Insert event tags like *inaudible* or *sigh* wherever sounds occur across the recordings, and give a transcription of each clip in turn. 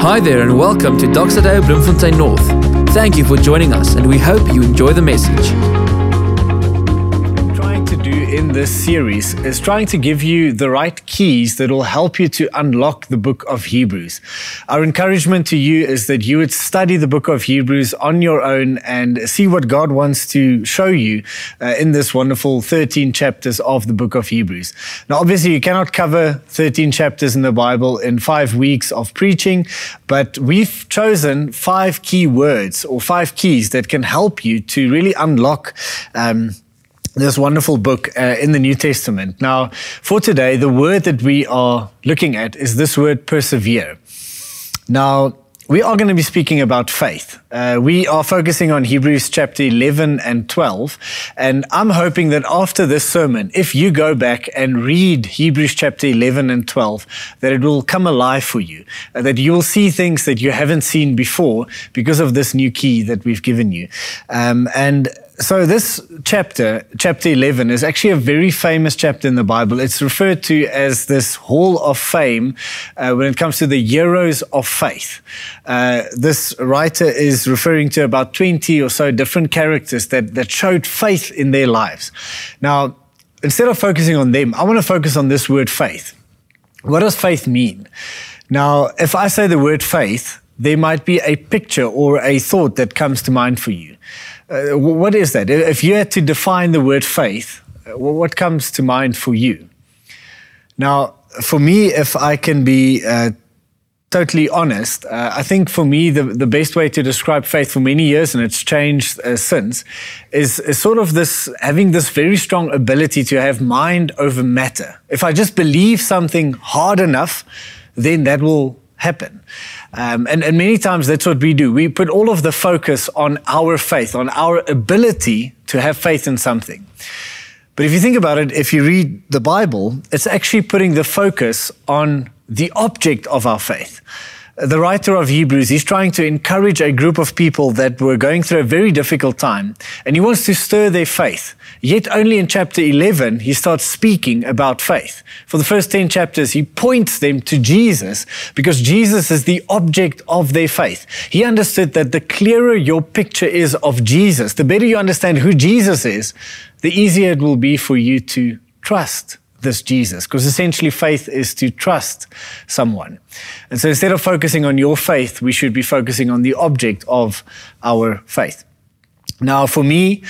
Hi there, and welcome to Doxa Deo Bloemfontein North. Thank you for joining us, and we hope you enjoy the message. In this series is trying to give you the right keys that will help you to unlock the book of Hebrews. Our encouragement to you is that you would study the book of Hebrews on your own and see what God wants to show you uh, in this wonderful 13 chapters of the book of Hebrews. Now, obviously, you cannot cover 13 chapters in the Bible in five weeks of preaching, but we've chosen five key words or five keys that can help you to really unlock. Um, this wonderful book uh, in the New Testament. Now, for today, the word that we are looking at is this word persevere. Now, we are going to be speaking about faith. Uh, we are focusing on Hebrews chapter 11 and 12. And I'm hoping that after this sermon, if you go back and read Hebrews chapter 11 and 12, that it will come alive for you, uh, that you will see things that you haven't seen before because of this new key that we've given you. Um, and so this chapter, chapter 11, is actually a very famous chapter in the Bible. It's referred to as this Hall of Fame uh, when it comes to the heroes of faith. Uh, this writer is referring to about 20 or so different characters that, that showed faith in their lives. Now, instead of focusing on them, I want to focus on this word faith. What does faith mean? Now, if I say the word faith, there might be a picture or a thought that comes to mind for you. Uh, what is that? If you had to define the word faith, uh, what comes to mind for you? Now, for me, if I can be uh, totally honest, uh, I think for me, the, the best way to describe faith for many years, and it's changed uh, since, is, is sort of this having this very strong ability to have mind over matter. If I just believe something hard enough, then that will happen. Um, and, and many times that's what we do. We put all of the focus on our faith, on our ability to have faith in something. But if you think about it, if you read the Bible, it's actually putting the focus on the object of our faith. The writer of Hebrews, he's trying to encourage a group of people that were going through a very difficult time, and he wants to stir their faith. Yet, only in chapter 11, he starts speaking about faith. For the first 10 chapters, he points them to Jesus because Jesus is the object of their faith. He understood that the clearer your picture is of Jesus, the better you understand who Jesus is, the easier it will be for you to trust this Jesus, because essentially faith is to trust someone. And so instead of focusing on your faith, we should be focusing on the object of our faith. Now, for me,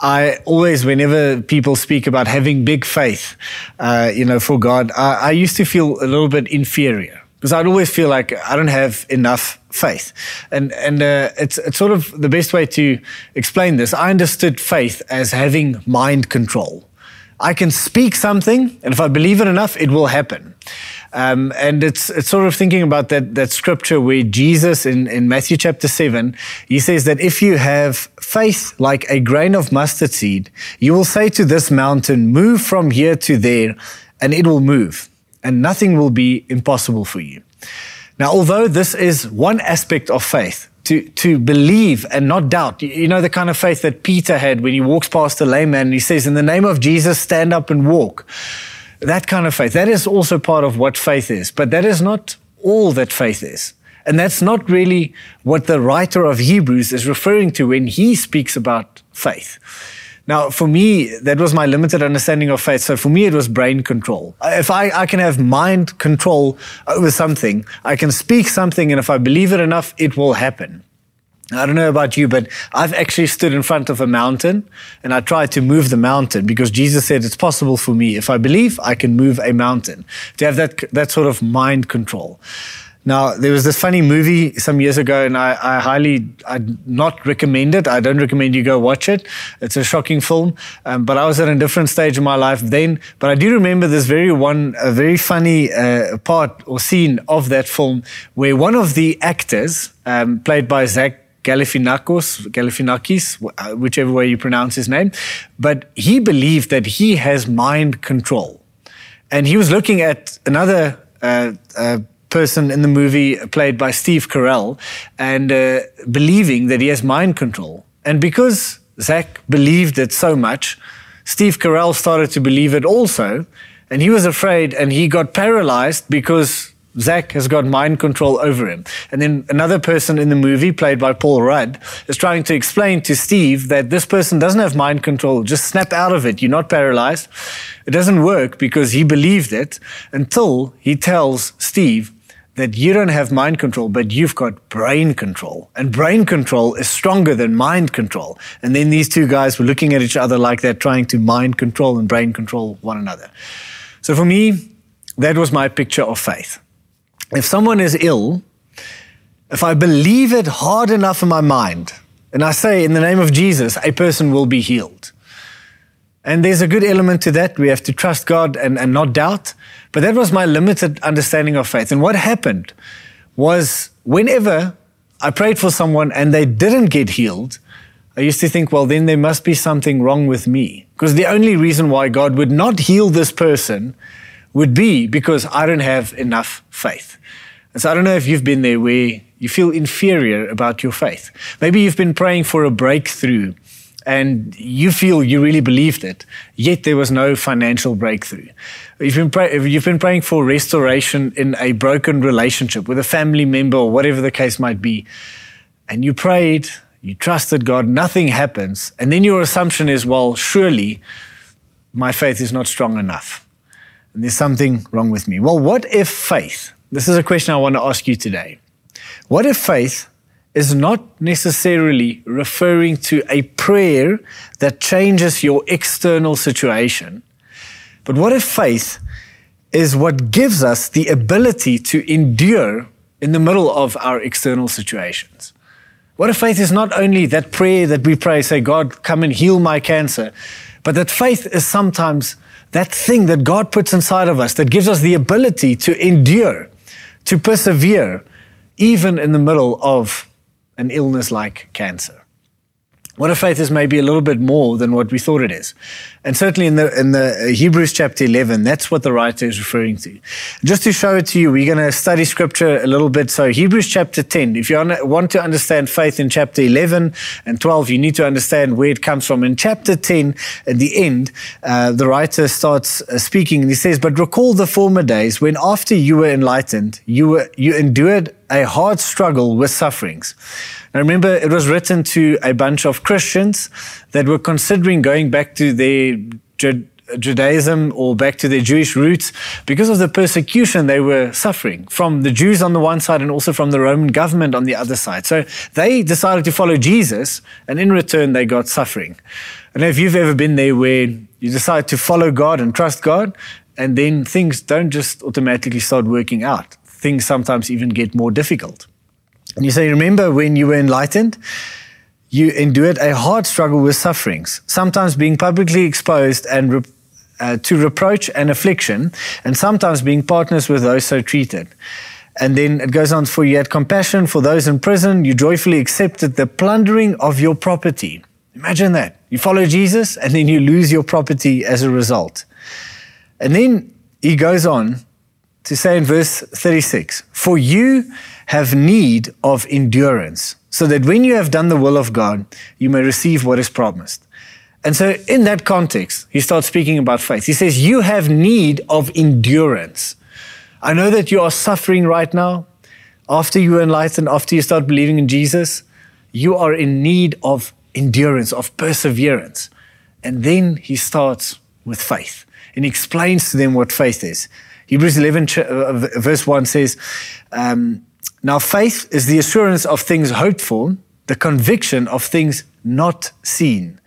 I always, whenever people speak about having big faith, uh, you know, for God, I, I used to feel a little bit inferior because I'd always feel like I don't have enough faith. And, and uh, it's, it's sort of the best way to explain this. I understood faith as having mind control. I can speak something, and if I believe it enough, it will happen. Um, and it's it's sort of thinking about that that scripture where Jesus in, in Matthew chapter seven, he says that if you have faith like a grain of mustard seed, you will say to this mountain, Move from here to there, and it will move, and nothing will be impossible for you. Now, although this is one aspect of faith, to, to believe and not doubt. You know, the kind of faith that Peter had when he walks past a lame man and he says, In the name of Jesus, stand up and walk. That kind of faith. That is also part of what faith is, but that is not all that faith is. And that's not really what the writer of Hebrews is referring to when he speaks about faith. Now, for me, that was my limited understanding of faith. So for me, it was brain control. If I, I can have mind control over something, I can speak something, and if I believe it enough, it will happen. I don't know about you, but I've actually stood in front of a mountain and I tried to move the mountain because Jesus said it's possible for me. If I believe, I can move a mountain. To have that, that sort of mind control. Now, there was this funny movie some years ago, and I, I highly, I'd not recommend it. I don't recommend you go watch it. It's a shocking film, um, but I was at a different stage of my life then. But I do remember this very one, a very funny uh, part or scene of that film where one of the actors, um, played by Zach Galifianakis, uh, whichever way you pronounce his name, but he believed that he has mind control, and he was looking at another. Uh, uh, person in the movie played by Steve Carell and uh, believing that he has mind control. And because Zach believed it so much, Steve Carell started to believe it also. And he was afraid and he got paralyzed because Zach has got mind control over him. And then another person in the movie, played by Paul Rudd, is trying to explain to Steve that this person doesn't have mind control. Just snap out of it. You're not paralyzed. It doesn't work because he believed it until he tells Steve that you don't have mind control, but you've got brain control. And brain control is stronger than mind control. And then these two guys were looking at each other like they're trying to mind control and brain control one another. So for me, that was my picture of faith if someone is ill, if I believe it hard enough in my mind, and I say, in the name of Jesus, a person will be healed. And there's a good element to that. We have to trust God and, and not doubt. But that was my limited understanding of faith. And what happened was whenever I prayed for someone and they didn't get healed, I used to think, well, then there must be something wrong with me. Because the only reason why God would not heal this person would be because I don't have enough faith. And so I don't know if you've been there where you feel inferior about your faith. Maybe you've been praying for a breakthrough and you feel you really believed it, yet there was no financial breakthrough. You've been, pray- you've been praying for restoration in a broken relationship with a family member or whatever the case might be, and you prayed, you trusted God, nothing happens, and then your assumption is, well, surely my faith is not strong enough, and there's something wrong with me. Well, what if faith this is a question I want to ask you today. What if faith is not necessarily referring to a prayer that changes your external situation, but what if faith is what gives us the ability to endure in the middle of our external situations? What if faith is not only that prayer that we pray, say, God, come and heal my cancer, but that faith is sometimes that thing that God puts inside of us that gives us the ability to endure to persevere even in the middle of an illness like cancer. What if faith is maybe a little bit more than what we thought it is? And certainly in the in the Hebrews chapter 11, that's what the writer is referring to. Just to show it to you, we're going to study scripture a little bit. So Hebrews chapter 10, if you want to understand faith in chapter 11 and 12, you need to understand where it comes from. In chapter 10, at the end, uh, the writer starts uh, speaking and he says, "But recall the former days when after you were enlightened, you were you endured a hard struggle with sufferings." Now remember, it was written to a bunch of Christians that were considering going back to their Judaism or back to their Jewish roots because of the persecution they were suffering from the Jews on the one side and also from the Roman government on the other side. So they decided to follow Jesus, and in return, they got suffering. I know if you've ever been there where you decide to follow God and trust God, and then things don't just automatically start working out. Things sometimes even get more difficult. And you say, remember when you were enlightened? You endured a hard struggle with sufferings, sometimes being publicly exposed and uh, to reproach and affliction, and sometimes being partners with those so treated. And then it goes on, for you had compassion for those in prison, you joyfully accepted the plundering of your property. Imagine that. You follow Jesus, and then you lose your property as a result. And then he goes on to say in verse 36 For you have need of endurance, so that when you have done the will of God, you may receive what is promised. And so, in that context, he starts speaking about faith. He says, You have need of endurance. I know that you are suffering right now. After you are enlightened, after you start believing in Jesus, you are in need of endurance, of perseverance. And then he starts with faith and explains to them what faith is. Hebrews 11, uh, verse 1 says, um, now, faith is the assurance of things hoped for, the conviction of things not seen.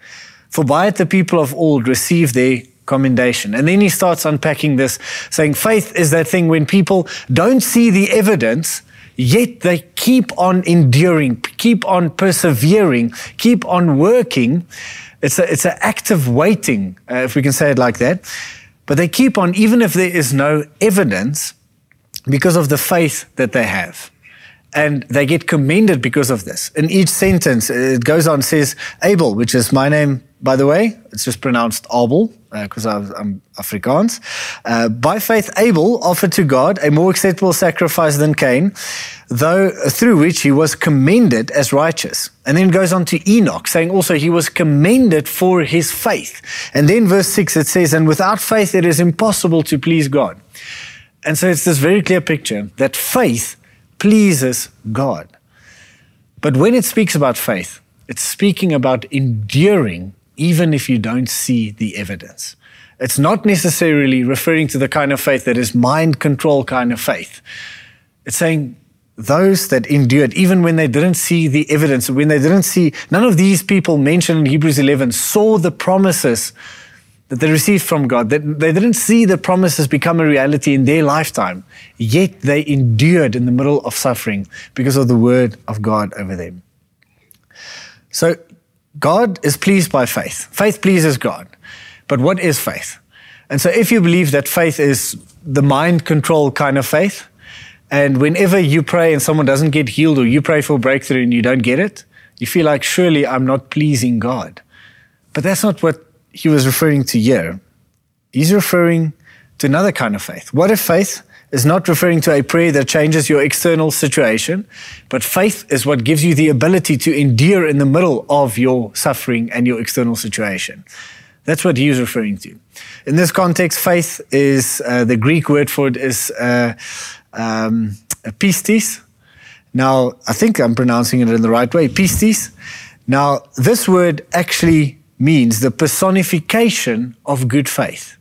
For by it the people of old received their commendation. And then he starts unpacking this, saying faith is that thing when people don't see the evidence, yet they keep on enduring, keep on persevering, keep on working. It's, a, it's an active waiting, uh, if we can say it like that. But they keep on, even if there is no evidence, because of the faith that they have and they get commended because of this. In each sentence, it goes on says Abel, which is my name, by the way. It's just pronounced Abel because uh, I'm Afrikaans. Uh, by faith, Abel offered to God a more acceptable sacrifice than Cain, though through which he was commended as righteous. And then goes on to Enoch, saying also he was commended for his faith. And then verse six it says, "And without faith, it is impossible to please God." And so it's this very clear picture that faith pleases God. But when it speaks about faith, it's speaking about enduring even if you don't see the evidence. It's not necessarily referring to the kind of faith that is mind control kind of faith. It's saying those that endured, even when they didn't see the evidence, when they didn't see, none of these people mentioned in Hebrews 11 saw the promises that they received from God, that they didn't see the promises become a reality in their lifetime, yet they endured in the middle of suffering because of the word of God over them. So, God is pleased by faith. Faith pleases God. But what is faith? And so, if you believe that faith is the mind control kind of faith, and whenever you pray and someone doesn't get healed, or you pray for breakthrough and you don't get it, you feel like, surely I'm not pleasing God. But that's not what he was referring to here. He's referring to another kind of faith. What if faith is not referring to a prayer that changes your external situation, but faith is what gives you the ability to endure in the middle of your suffering and your external situation? That's what he was referring to. In this context, faith is uh, the Greek word for it is uh, um, pistis. Now, I think I'm pronouncing it in the right way, pistis. Now, this word actually means the personification of good faith.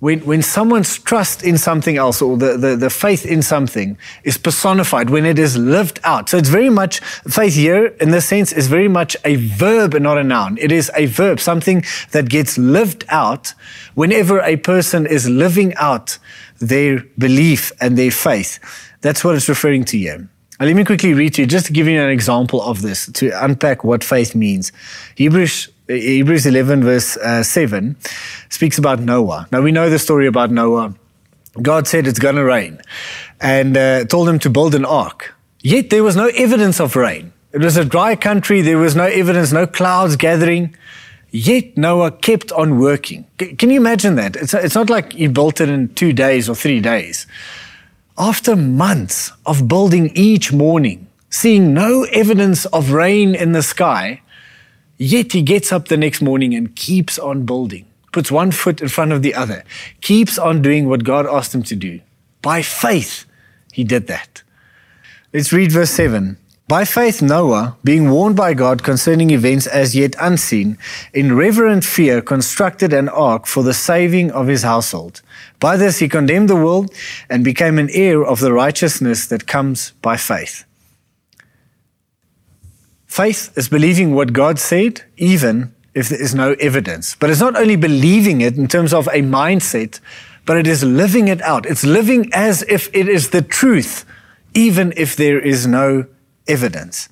When, when someone's trust in something else or the, the, the faith in something is personified, when it is lived out. So it's very much, faith here in this sense is very much a verb and not a noun. It is a verb, something that gets lived out whenever a person is living out their belief and their faith. That's what it's referring to here. Let me quickly read to you, just to give you an example of this, to unpack what faith means. Hebrews, Hebrews 11, verse uh, 7, speaks about Noah. Now, we know the story about Noah. God said it's going to rain and uh, told him to build an ark. Yet there was no evidence of rain. It was a dry country, there was no evidence, no clouds gathering. Yet Noah kept on working. C- can you imagine that? It's, it's not like he built it in two days or three days. After months of building each morning, seeing no evidence of rain in the sky, yet he gets up the next morning and keeps on building, puts one foot in front of the other, keeps on doing what God asked him to do. By faith, he did that. Let's read verse 7. By faith, Noah, being warned by God concerning events as yet unseen, in reverent fear constructed an ark for the saving of his household. By this he condemned the world and became an heir of the righteousness that comes by faith. Faith is believing what God said, even if there is no evidence. But it's not only believing it in terms of a mindset, but it is living it out. It's living as if it is the truth, even if there is no evidence.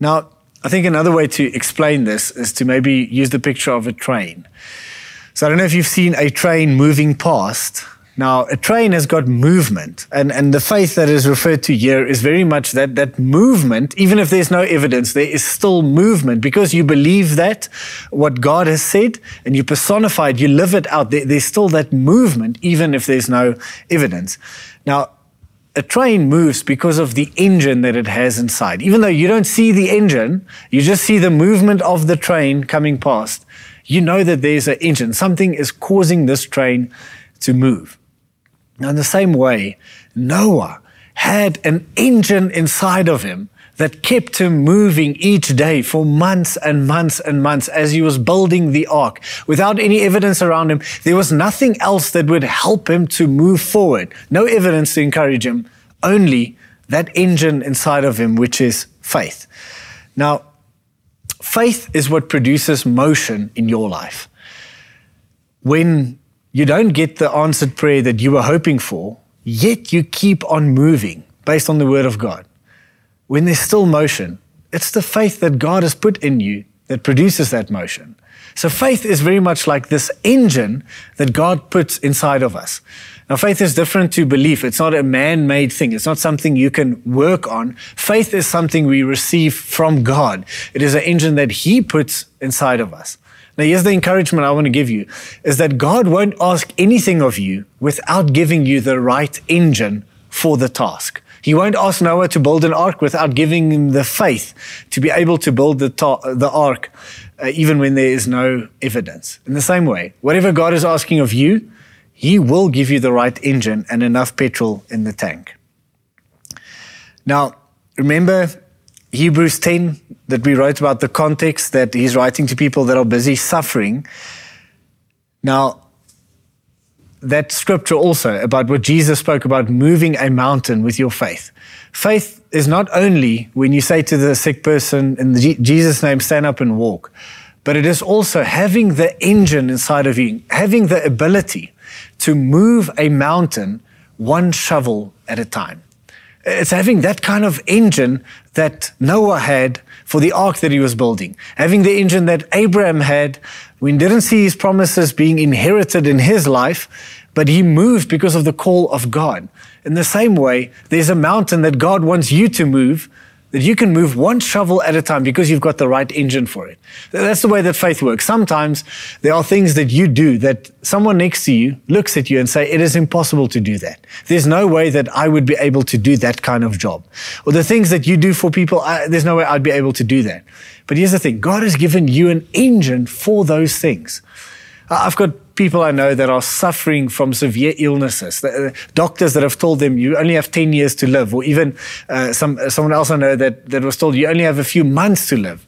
Now, I think another way to explain this is to maybe use the picture of a train. So I don't know if you've seen a train moving past. Now, a train has got movement, and, and the faith that is referred to here is very much that, that movement, even if there's no evidence, there is still movement because you believe that, what God has said, and you personify it, you live it out. There, there's still that movement, even if there's no evidence. Now, a train moves because of the engine that it has inside. Even though you don't see the engine, you just see the movement of the train coming past. You know that there's an engine. Something is causing this train to move. Now, in the same way, Noah had an engine inside of him that kept him moving each day for months and months and months as he was building the ark. Without any evidence around him, there was nothing else that would help him to move forward. No evidence to encourage him, only that engine inside of him, which is faith. Now, faith is what produces motion in your life. When you don't get the answered prayer that you were hoping for, yet you keep on moving based on the word of God when there's still motion, it's the faith that God has put in you that produces that motion. So faith is very much like this engine that God puts inside of us. Now, faith is different to belief. It's not a man made thing. It's not something you can work on. Faith is something we receive from God. It is an engine that He puts inside of us. Now, here's the encouragement I want to give you is that God won't ask anything of you without giving you the right engine for the task. He won't ask Noah to build an ark without giving him the faith to be able to build the, ta- the ark, uh, even when there is no evidence. In the same way, whatever God is asking of you, He will give you the right engine and enough petrol in the tank. Now, remember Hebrews 10 that we wrote about the context that he's writing to people that are busy suffering. Now, that scripture also about what Jesus spoke about moving a mountain with your faith. Faith is not only when you say to the sick person in Jesus' name, stand up and walk, but it is also having the engine inside of you, having the ability to move a mountain one shovel at a time. It's having that kind of engine that Noah had for the ark that he was building, having the engine that Abraham had when he didn't see his promises being inherited in his life, but he moved because of the call of God. In the same way, there's a mountain that God wants you to move that you can move one shovel at a time because you've got the right engine for it. That's the way that faith works. Sometimes there are things that you do that someone next to you looks at you and say, it is impossible to do that. There's no way that I would be able to do that kind of job. Or the things that you do for people, I, there's no way I'd be able to do that. But here's the thing. God has given you an engine for those things. I've got people I know that are suffering from severe illnesses. Uh, doctors that have told them you only have 10 years to live, or even uh, some, someone else I know that, that was told you only have a few months to live.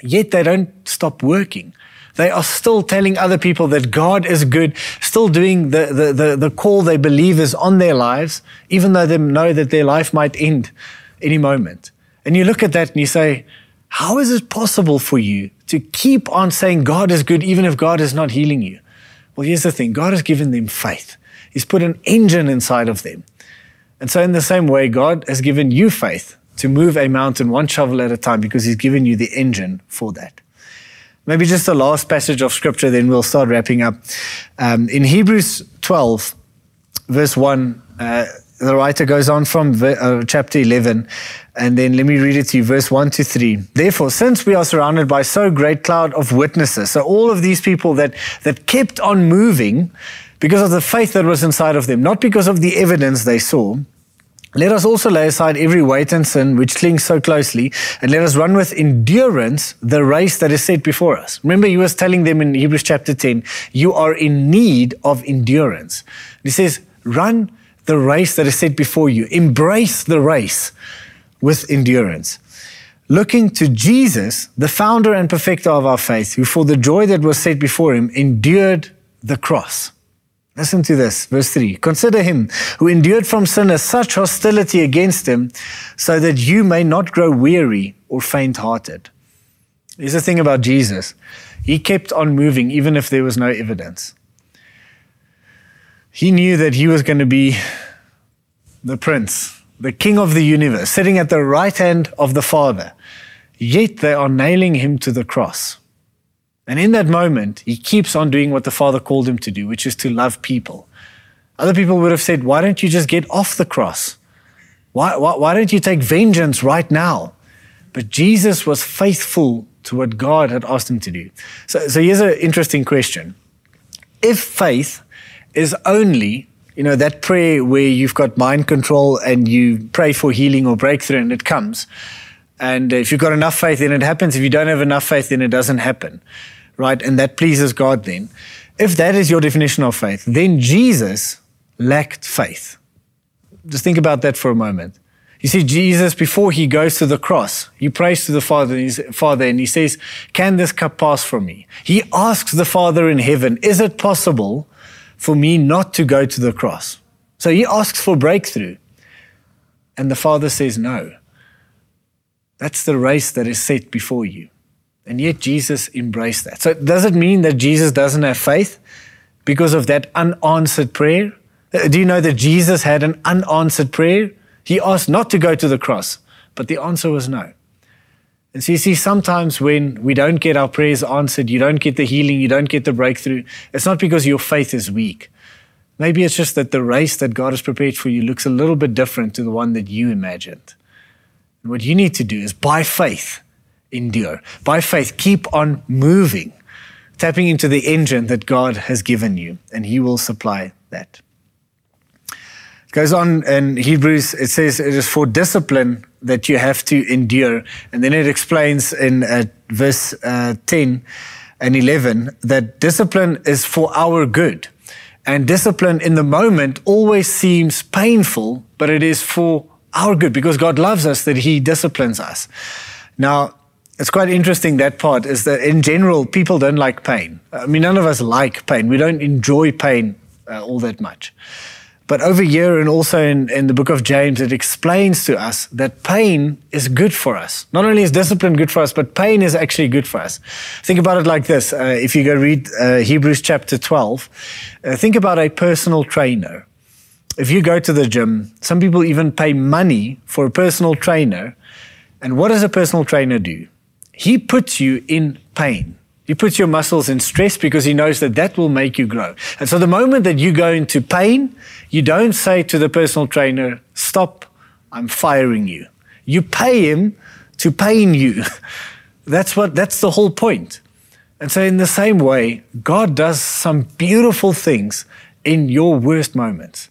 Yet they don't stop working. They are still telling other people that God is good, still doing the, the, the, the call they believe is on their lives, even though they know that their life might end any moment. And you look at that and you say, how is it possible for you to keep on saying God is good even if God is not healing you? Well, here's the thing God has given them faith, He's put an engine inside of them. And so, in the same way, God has given you faith to move a mountain one shovel at a time because He's given you the engine for that. Maybe just the last passage of scripture, then we'll start wrapping up. Um, in Hebrews 12, verse 1, uh, the writer goes on from uh, chapter 11, and then let me read it to you, verse 1 to 3. Therefore, since we are surrounded by so great cloud of witnesses, so all of these people that, that kept on moving because of the faith that was inside of them, not because of the evidence they saw, let us also lay aside every weight and sin which clings so closely, and let us run with endurance the race that is set before us. Remember, he was telling them in Hebrews chapter 10, you are in need of endurance. He says, run the race that is set before you. Embrace the race with endurance. Looking to Jesus, the founder and perfecter of our faith, who for the joy that was set before him endured the cross. Listen to this, verse 3. Consider him who endured from sinners such hostility against him, so that you may not grow weary or faint hearted. Here's the thing about Jesus He kept on moving even if there was no evidence. He knew that he was going to be the prince, the king of the universe, sitting at the right hand of the Father. Yet they are nailing him to the cross. And in that moment, he keeps on doing what the Father called him to do, which is to love people. Other people would have said, Why don't you just get off the cross? Why, why, why don't you take vengeance right now? But Jesus was faithful to what God had asked him to do. So, so here's an interesting question. If faith is only, you know, that prayer where you've got mind control and you pray for healing or breakthrough and it comes. And if you've got enough faith, then it happens. If you don't have enough faith, then it doesn't happen. Right? And that pleases God then. If that is your definition of faith, then Jesus lacked faith. Just think about that for a moment. You see, Jesus, before he goes to the cross, he prays to the Father and, Father and he says, Can this cup pass from me? He asks the Father in heaven, Is it possible for me not to go to the cross. So he asks for breakthrough. And the Father says, No. That's the race that is set before you. And yet Jesus embraced that. So does it mean that Jesus doesn't have faith because of that unanswered prayer? Uh, do you know that Jesus had an unanswered prayer? He asked not to go to the cross, but the answer was no. And so you see, sometimes when we don't get our prayers answered, you don't get the healing, you don't get the breakthrough, it's not because your faith is weak. Maybe it's just that the race that God has prepared for you looks a little bit different to the one that you imagined. And what you need to do is by faith, endure. By faith, keep on moving, tapping into the engine that God has given you, and He will supply that. Goes on in Hebrews, it says it is for discipline that you have to endure. And then it explains in uh, verse uh, 10 and 11 that discipline is for our good. And discipline in the moment always seems painful, but it is for our good because God loves us that He disciplines us. Now, it's quite interesting that part is that in general, people don't like pain. I mean, none of us like pain. We don't enjoy pain uh, all that much. But over here and also in, in the book of James, it explains to us that pain is good for us. Not only is discipline good for us, but pain is actually good for us. Think about it like this. Uh, if you go read uh, Hebrews chapter 12, uh, think about a personal trainer. If you go to the gym, some people even pay money for a personal trainer. And what does a personal trainer do? He puts you in pain. He puts your muscles in stress because he knows that that will make you grow. And so the moment that you go into pain, you don't say to the personal trainer, Stop, I'm firing you. You pay him to pain you. *laughs* that's what that's the whole point. And so in the same way, God does some beautiful things in your worst moments.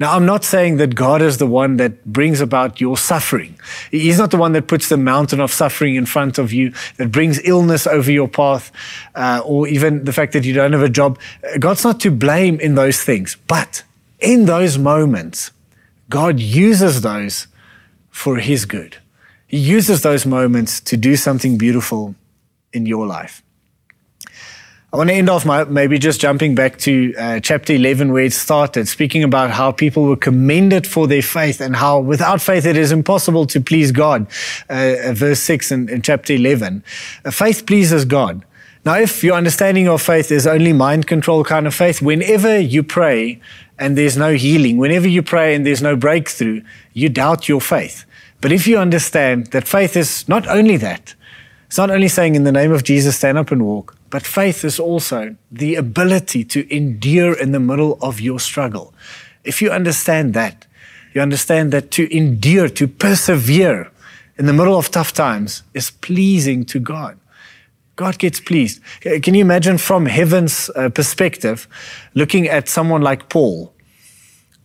Now, I'm not saying that God is the one that brings about your suffering. He's not the one that puts the mountain of suffering in front of you, that brings illness over your path, uh, or even the fact that you don't have a job. God's not to blame in those things. But in those moments, God uses those for His good. He uses those moments to do something beautiful in your life. I want to end off my, maybe just jumping back to uh, chapter 11 where it started, speaking about how people were commended for their faith and how without faith it is impossible to please God. Uh, uh verse 6 in, in chapter 11. Uh, faith pleases God. Now, if your understanding of faith is only mind control kind of faith, whenever you pray and there's no healing, whenever you pray and there's no breakthrough, you doubt your faith. But if you understand that faith is not only that, it's not only saying in the name of Jesus, stand up and walk, but faith is also the ability to endure in the middle of your struggle. If you understand that, you understand that to endure, to persevere in the middle of tough times is pleasing to God. God gets pleased. Can you imagine from heaven's uh, perspective, looking at someone like Paul?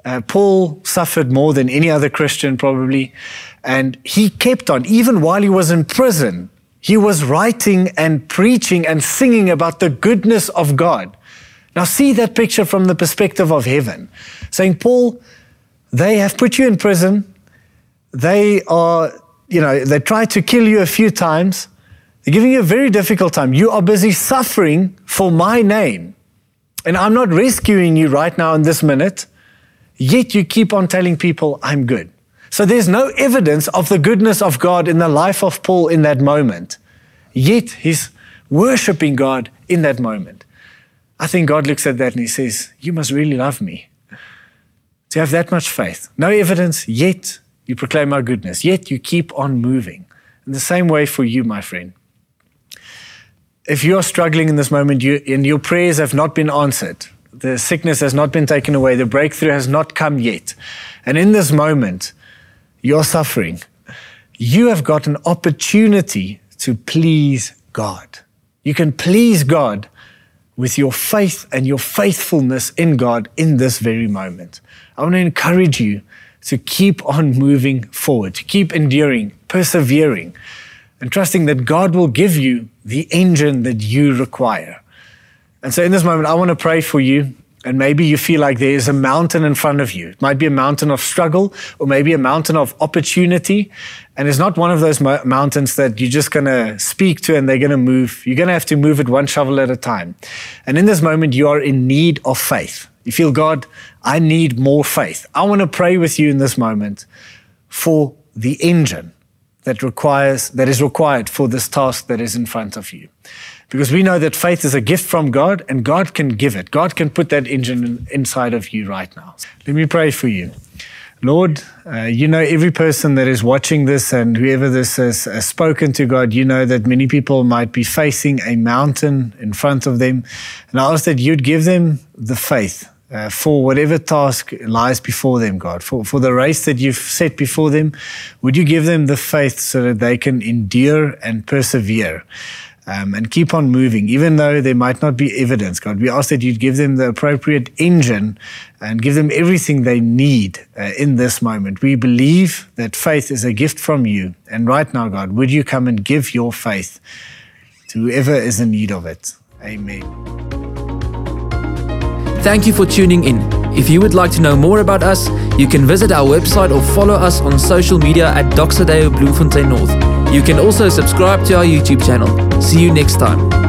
Uh, Paul suffered more than any other Christian, probably, and he kept on, even while he was in prison. He was writing and preaching and singing about the goodness of God. Now, see that picture from the perspective of heaven. Saying, Paul, they have put you in prison. They are, you know, they tried to kill you a few times. They're giving you a very difficult time. You are busy suffering for my name. And I'm not rescuing you right now in this minute. Yet you keep on telling people, I'm good. So there's no evidence of the goodness of God in the life of Paul in that moment. Yet he's worshiping God in that moment. I think God looks at that and he says, You must really love me. To have that much faith. No evidence, yet you proclaim my goodness, yet you keep on moving. In the same way for you, my friend. If you're struggling in this moment you, and your prayers have not been answered, the sickness has not been taken away, the breakthrough has not come yet, and in this moment, you're suffering, you have got an opportunity to please God. You can please God with your faith and your faithfulness in God in this very moment. I want to encourage you to keep on moving forward, to keep enduring, persevering, and trusting that God will give you the engine that you require. And so, in this moment, I want to pray for you and maybe you feel like there is a mountain in front of you. It might be a mountain of struggle or maybe a mountain of opportunity. And it's not one of those mo- mountains that you're just going to speak to and they're going to move. You're going to have to move it one shovel at a time. And in this moment, you are in need of faith. You feel, God, I need more faith. I want to pray with you in this moment for the engine that requires, that is required for this task that is in front of you. Because we know that faith is a gift from God and God can give it. God can put that engine inside of you right now. Let me pray for you. Lord, uh, you know every person that is watching this and whoever this has, spoken to God, you know that many people might be facing a mountain in front of them. And I ask that you'd give them the faith uh, for whatever task lies before them, God, for, for the race that you've set before them. Would you give them the faith so that they can endure and persevere? um, and keep on moving, even though there might not be evidence, God. We ask that you'd give them the appropriate engine and give them everything they need uh, in this moment. We believe that faith is a gift from you. And right now, God, would you come and give your faith to whoever is in need of it? Amen. Thank you for tuning in. If you would like to know more about us, you can visit our website or follow us on social media at Doxa Deo Bloemfontein North. You can also subscribe to our YouTube channel. See you next time.